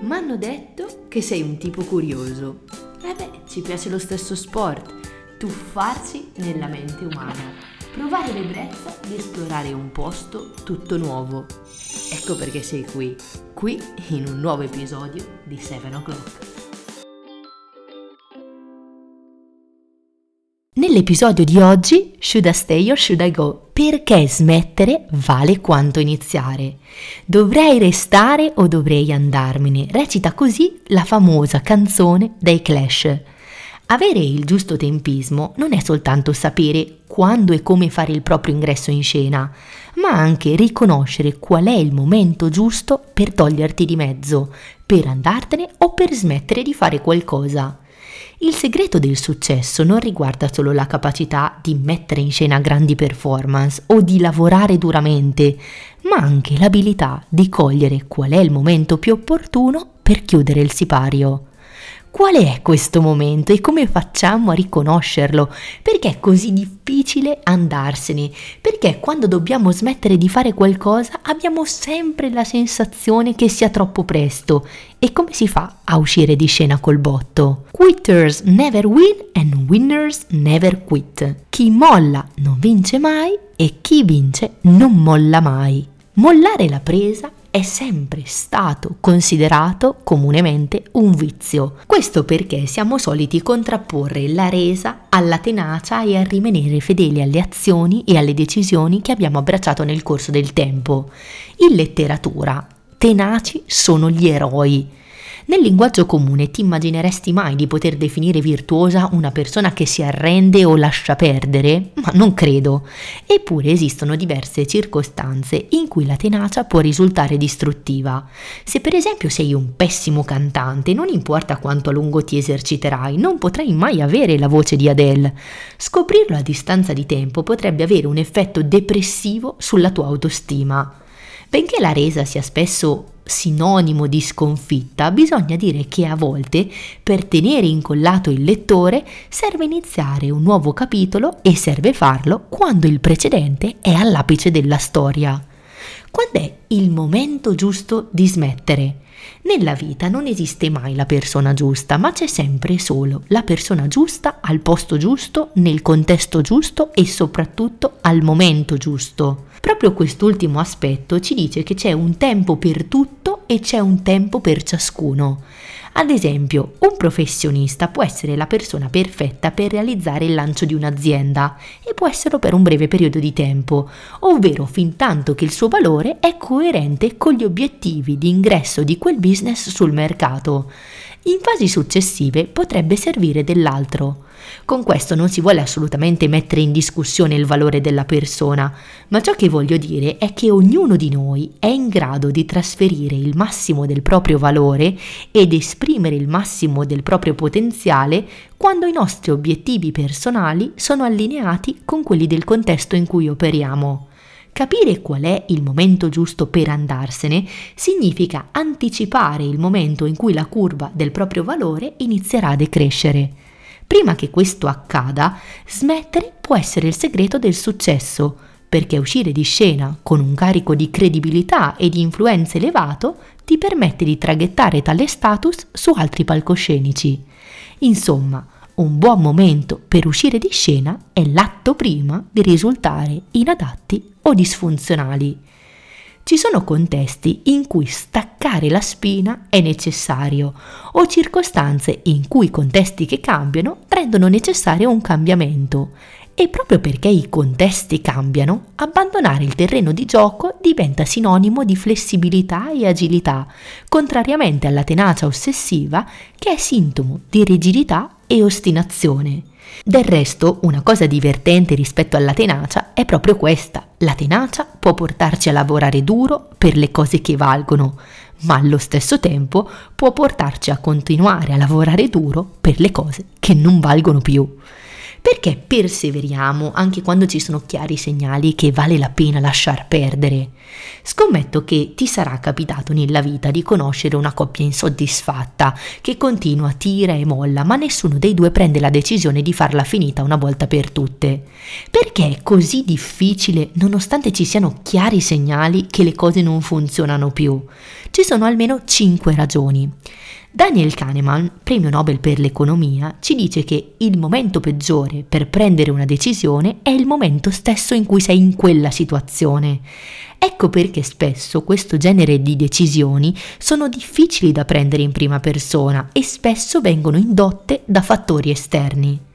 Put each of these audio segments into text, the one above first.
M'hanno detto che sei un tipo curioso. E beh, ci piace lo stesso sport, tuffarci nella mente umana, provare l'ebbrezza di esplorare un posto tutto nuovo. Ecco perché sei qui, qui in un nuovo episodio di 7 O'Clock. Nell'episodio di oggi, Should I Stay or Should I Go? Perché smettere vale quanto iniziare. Dovrei restare o dovrei andarmene? Recita così la famosa canzone dei Clash. Avere il giusto tempismo non è soltanto sapere quando e come fare il proprio ingresso in scena, ma anche riconoscere qual è il momento giusto per toglierti di mezzo, per andartene o per smettere di fare qualcosa. Il segreto del successo non riguarda solo la capacità di mettere in scena grandi performance o di lavorare duramente, ma anche l'abilità di cogliere qual è il momento più opportuno per chiudere il sipario. Qual è questo momento e come facciamo a riconoscerlo? Perché è così difficile andarsene? Perché quando dobbiamo smettere di fare qualcosa abbiamo sempre la sensazione che sia troppo presto? E come si fa a uscire di scena col botto? Quitters never win and winners never quit. Chi molla non vince mai e chi vince non molla mai. Mollare la presa è sempre stato considerato comunemente un vizio. Questo perché siamo soliti contrapporre la resa alla tenacia e a rimanere fedeli alle azioni e alle decisioni che abbiamo abbracciato nel corso del tempo. In letteratura, tenaci sono gli eroi nel linguaggio comune ti immagineresti mai di poter definire virtuosa una persona che si arrende o lascia perdere? Ma non credo. Eppure esistono diverse circostanze in cui la tenacia può risultare distruttiva. Se per esempio sei un pessimo cantante, non importa quanto a lungo ti eserciterai, non potrai mai avere la voce di Adele. Scoprirlo a distanza di tempo potrebbe avere un effetto depressivo sulla tua autostima. Benché la resa sia spesso sinonimo di sconfitta, bisogna dire che a volte per tenere incollato il lettore serve iniziare un nuovo capitolo e serve farlo quando il precedente è all'apice della storia. Quando è il momento giusto di smettere? Nella vita non esiste mai la persona giusta, ma c'è sempre solo la persona giusta al posto giusto, nel contesto giusto e soprattutto al momento giusto. Proprio quest'ultimo aspetto ci dice che c'è un tempo per tutto e c'è un tempo per ciascuno. Ad esempio, un professionista può essere la persona perfetta per realizzare il lancio di un'azienda e può esserlo per un breve periodo di tempo, ovvero fin tanto che il suo valore è coerente con gli obiettivi di ingresso di quel business sul mercato. In fasi successive potrebbe servire dell'altro. Con questo non si vuole assolutamente mettere in discussione il valore della persona, ma ciò che voglio dire è che ognuno di noi è in grado di trasferire il massimo del proprio valore ed esprimere il massimo del proprio potenziale quando i nostri obiettivi personali sono allineati con quelli del contesto in cui operiamo. Capire qual è il momento giusto per andarsene significa anticipare il momento in cui la curva del proprio valore inizierà a decrescere. Prima che questo accada, smettere può essere il segreto del successo, perché uscire di scena con un carico di credibilità e di influenza elevato ti permette di traghettare tale status su altri palcoscenici. Insomma, un buon momento per uscire di scena è l'atto prima di risultare inadatti o disfunzionali. Ci sono contesti in cui staccare la spina è necessario o circostanze in cui i contesti che cambiano rendono necessario un cambiamento e proprio perché i contesti cambiano, abbandonare il terreno di gioco diventa sinonimo di flessibilità e agilità, contrariamente alla tenacia ossessiva che è sintomo di rigidità e ostinazione. Del resto, una cosa divertente rispetto alla tenacia è proprio questa. La tenacia può portarci a lavorare duro per le cose che valgono, ma allo stesso tempo può portarci a continuare a lavorare duro per le cose che non valgono più. Perché perseveriamo anche quando ci sono chiari segnali che vale la pena lasciar perdere? Scommetto che ti sarà capitato nella vita di conoscere una coppia insoddisfatta che continua, tira e molla, ma nessuno dei due prende la decisione di farla finita una volta per tutte. Perché è così difficile, nonostante ci siano chiari segnali che le cose non funzionano più? Ci sono almeno cinque ragioni. Daniel Kahneman, premio Nobel per l'economia, ci dice che il momento peggiore per prendere una decisione è il momento stesso in cui sei in quella situazione. Ecco perché spesso questo genere di decisioni sono difficili da prendere in prima persona e spesso vengono indotte da fattori esterni.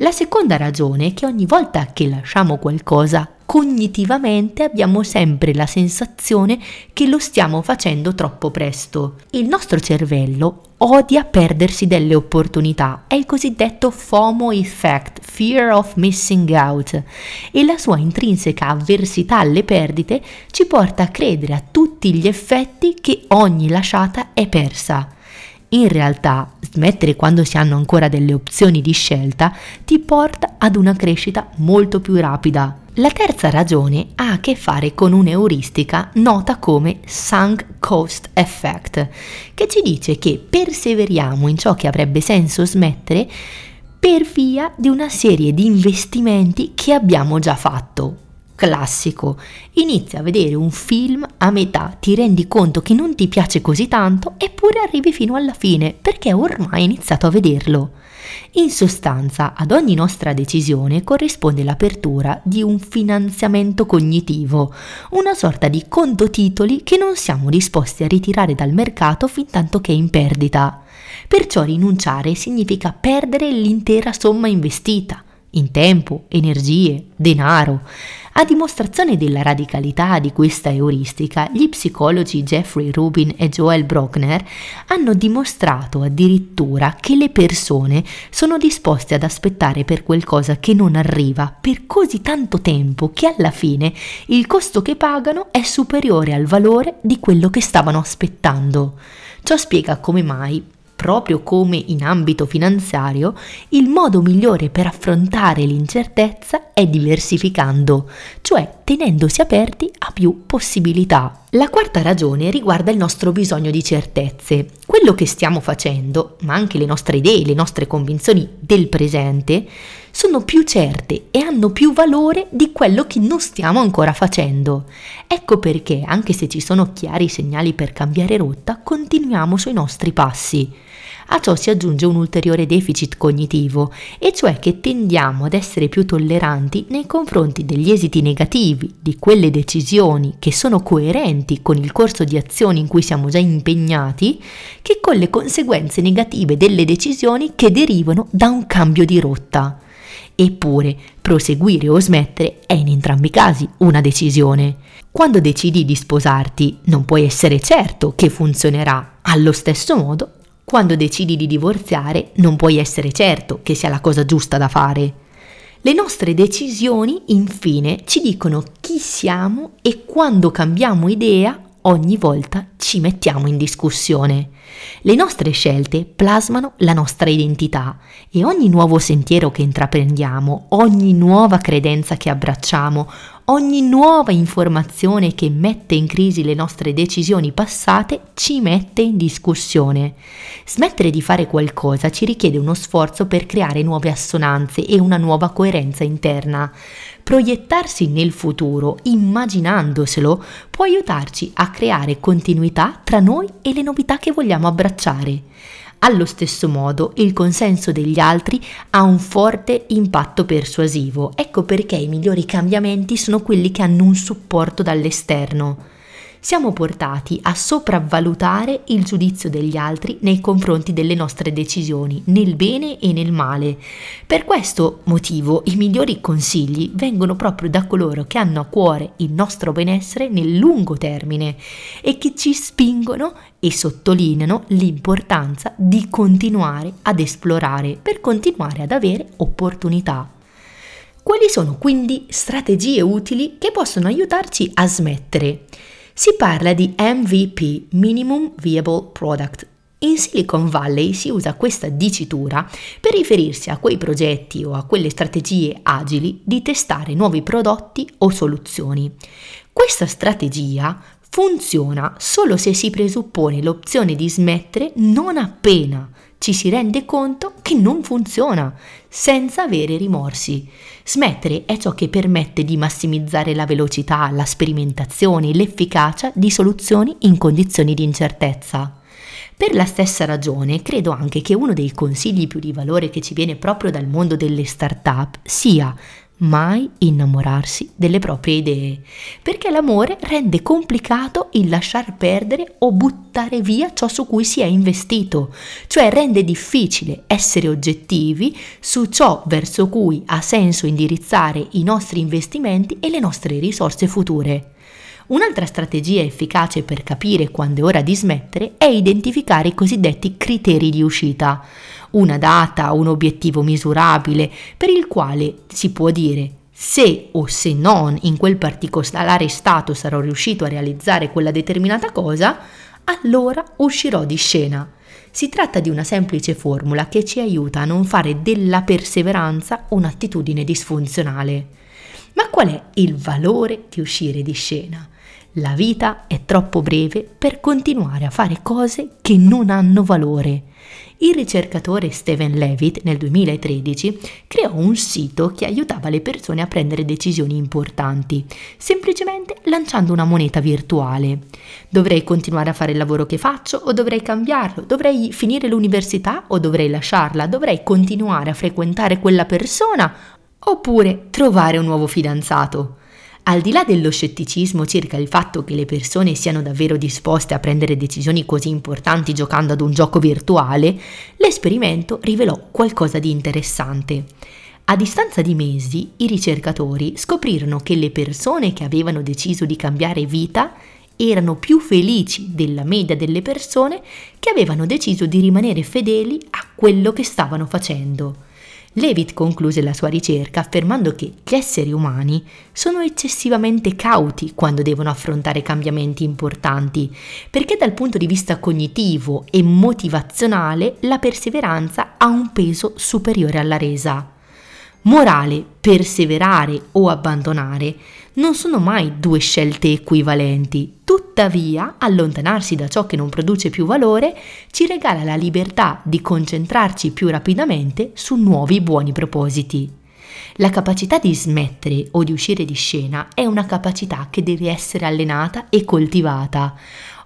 La seconda ragione è che ogni volta che lasciamo qualcosa cognitivamente abbiamo sempre la sensazione che lo stiamo facendo troppo presto. Il nostro cervello odia perdersi delle opportunità, è il cosiddetto FOMO effect, fear of missing out, e la sua intrinseca avversità alle perdite ci porta a credere a tutti gli effetti che ogni lasciata è persa. In realtà, smettere quando si hanno ancora delle opzioni di scelta ti porta ad una crescita molto più rapida. La terza ragione ha a che fare con un'euristica nota come sunk cost effect, che ci dice che perseveriamo in ciò che avrebbe senso smettere per via di una serie di investimenti che abbiamo già fatto. Classico, inizi a vedere un film a metà, ti rendi conto che non ti piace così tanto, eppure arrivi fino alla fine perché ormai hai iniziato a vederlo. In sostanza, ad ogni nostra decisione corrisponde l'apertura di un finanziamento cognitivo, una sorta di conto titoli che non siamo disposti a ritirare dal mercato fin tanto che è in perdita. Perciò rinunciare significa perdere l'intera somma investita in tempo, energie, denaro. A dimostrazione della radicalità di questa euristica, gli psicologi Jeffrey Rubin e Joel Brockner hanno dimostrato addirittura che le persone sono disposte ad aspettare per qualcosa che non arriva per così tanto tempo che alla fine il costo che pagano è superiore al valore di quello che stavano aspettando. Ciò spiega come mai proprio come in ambito finanziario, il modo migliore per affrontare l'incertezza è diversificando, cioè tenendosi aperti a più possibilità. La quarta ragione riguarda il nostro bisogno di certezze. Quello che stiamo facendo, ma anche le nostre idee, le nostre convinzioni del presente, sono più certe e hanno più valore di quello che non stiamo ancora facendo. Ecco perché, anche se ci sono chiari segnali per cambiare rotta, continuiamo sui nostri passi. A ciò si aggiunge un ulteriore deficit cognitivo, e cioè che tendiamo ad essere più tolleranti nei confronti degli esiti negativi di quelle decisioni che sono coerenti con il corso di azioni in cui siamo già impegnati, che con le conseguenze negative delle decisioni che derivano da un cambio di rotta. Eppure, proseguire o smettere è in entrambi i casi una decisione. Quando decidi di sposarti, non puoi essere certo che funzionerà allo stesso modo quando decidi di divorziare non puoi essere certo che sia la cosa giusta da fare. Le nostre decisioni, infine, ci dicono chi siamo e quando cambiamo idea ogni volta ci mettiamo in discussione. Le nostre scelte plasmano la nostra identità e ogni nuovo sentiero che intraprendiamo, ogni nuova credenza che abbracciamo, ogni nuova informazione che mette in crisi le nostre decisioni passate ci mette in discussione. Smettere di fare qualcosa ci richiede uno sforzo per creare nuove assonanze e una nuova coerenza interna. Proiettarsi nel futuro, immaginandoselo, può aiutarci a creare continuità tra noi e le novità che vogliamo abbracciare. Allo stesso modo, il consenso degli altri ha un forte impatto persuasivo. Ecco perché i migliori cambiamenti sono quelli che hanno un supporto dall'esterno. Siamo portati a sopravvalutare il giudizio degli altri nei confronti delle nostre decisioni, nel bene e nel male. Per questo motivo i migliori consigli vengono proprio da coloro che hanno a cuore il nostro benessere nel lungo termine e che ci spingono e sottolineano l'importanza di continuare ad esplorare per continuare ad avere opportunità. Quali sono quindi strategie utili che possono aiutarci a smettere? Si parla di MVP, Minimum Viable Product. In Silicon Valley si usa questa dicitura per riferirsi a quei progetti o a quelle strategie agili di testare nuovi prodotti o soluzioni. Questa strategia funziona solo se si presuppone l'opzione di smettere non appena ci si rende conto che non funziona, senza avere rimorsi. Smettere è ciò che permette di massimizzare la velocità, la sperimentazione e l'efficacia di soluzioni in condizioni di incertezza. Per la stessa ragione, credo anche che uno dei consigli più di valore che ci viene proprio dal mondo delle start-up sia mai innamorarsi delle proprie idee, perché l'amore rende complicato il lasciar perdere o buttare via ciò su cui si è investito, cioè rende difficile essere oggettivi su ciò verso cui ha senso indirizzare i nostri investimenti e le nostre risorse future. Un'altra strategia efficace per capire quando è ora di smettere è identificare i cosiddetti criteri di uscita una data, un obiettivo misurabile per il quale si può dire se o se non in quel particolare stato sarò riuscito a realizzare quella determinata cosa, allora uscirò di scena. Si tratta di una semplice formula che ci aiuta a non fare della perseveranza un'attitudine disfunzionale. Ma qual è il valore di uscire di scena? La vita è troppo breve per continuare a fare cose che non hanno valore. Il ricercatore Steven Levitt nel 2013 creò un sito che aiutava le persone a prendere decisioni importanti, semplicemente lanciando una moneta virtuale. Dovrei continuare a fare il lavoro che faccio o dovrei cambiarlo? Dovrei finire l'università o dovrei lasciarla? Dovrei continuare a frequentare quella persona oppure trovare un nuovo fidanzato? Al di là dello scetticismo circa il fatto che le persone siano davvero disposte a prendere decisioni così importanti giocando ad un gioco virtuale, l'esperimento rivelò qualcosa di interessante. A distanza di mesi, i ricercatori scoprirono che le persone che avevano deciso di cambiare vita erano più felici della media delle persone che avevano deciso di rimanere fedeli a quello che stavano facendo. Levitt concluse la sua ricerca affermando che gli esseri umani sono eccessivamente cauti quando devono affrontare cambiamenti importanti, perché dal punto di vista cognitivo e motivazionale la perseveranza ha un peso superiore alla resa. Morale, perseverare o abbandonare non sono mai due scelte equivalenti, tuttavia allontanarsi da ciò che non produce più valore ci regala la libertà di concentrarci più rapidamente su nuovi buoni propositi. La capacità di smettere o di uscire di scena è una capacità che deve essere allenata e coltivata.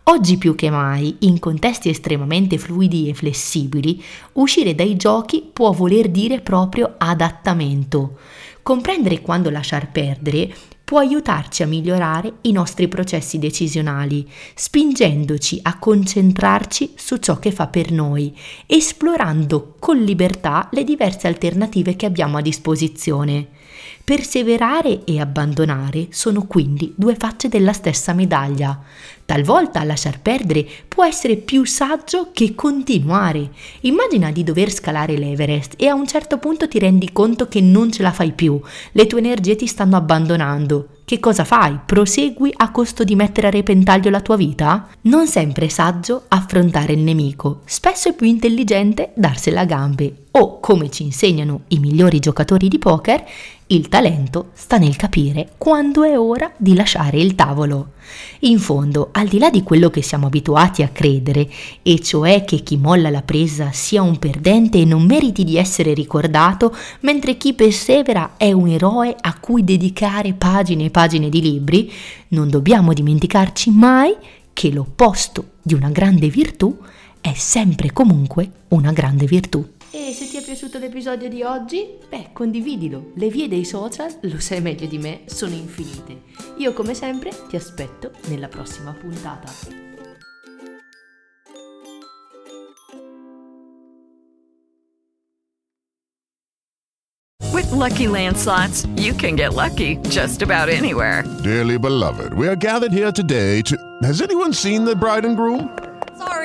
Oggi più che mai, in contesti estremamente fluidi e flessibili, uscire dai giochi può voler dire proprio adattamento. Comprendere quando lasciar perdere può aiutarci a migliorare i nostri processi decisionali, spingendoci a concentrarci su ciò che fa per noi, esplorando con libertà le diverse alternative che abbiamo a disposizione. Perseverare e abbandonare sono quindi due facce della stessa medaglia. Talvolta lasciar perdere può essere più saggio che continuare. Immagina di dover scalare l'Everest e a un certo punto ti rendi conto che non ce la fai più, le tue energie ti stanno abbandonando. Che cosa fai? Prosegui a costo di mettere a repentaglio la tua vita? Non sempre è saggio affrontare il nemico, spesso è più intelligente darsela a gambe o, come ci insegnano i migliori giocatori di poker, il talento sta nel capire quando è ora di lasciare il tavolo. In fondo, al di là di quello che siamo abituati a credere, e cioè che chi molla la presa sia un perdente e non meriti di essere ricordato, mentre chi persevera è un eroe a cui dedicare pagine e pagine di libri, non dobbiamo dimenticarci mai che l'opposto di una grande virtù è sempre comunque una grande virtù. E se ti è piaciuto l'episodio di oggi, beh, condividilo. Le vie dei social, lo sai meglio di me, sono infinite. Io come sempre ti aspetto nella prossima puntata. With Lucky Land slots, you can get lucky just about anywhere. Dearly beloved, we are gathered here today to. Has anyone seen the bride and groom?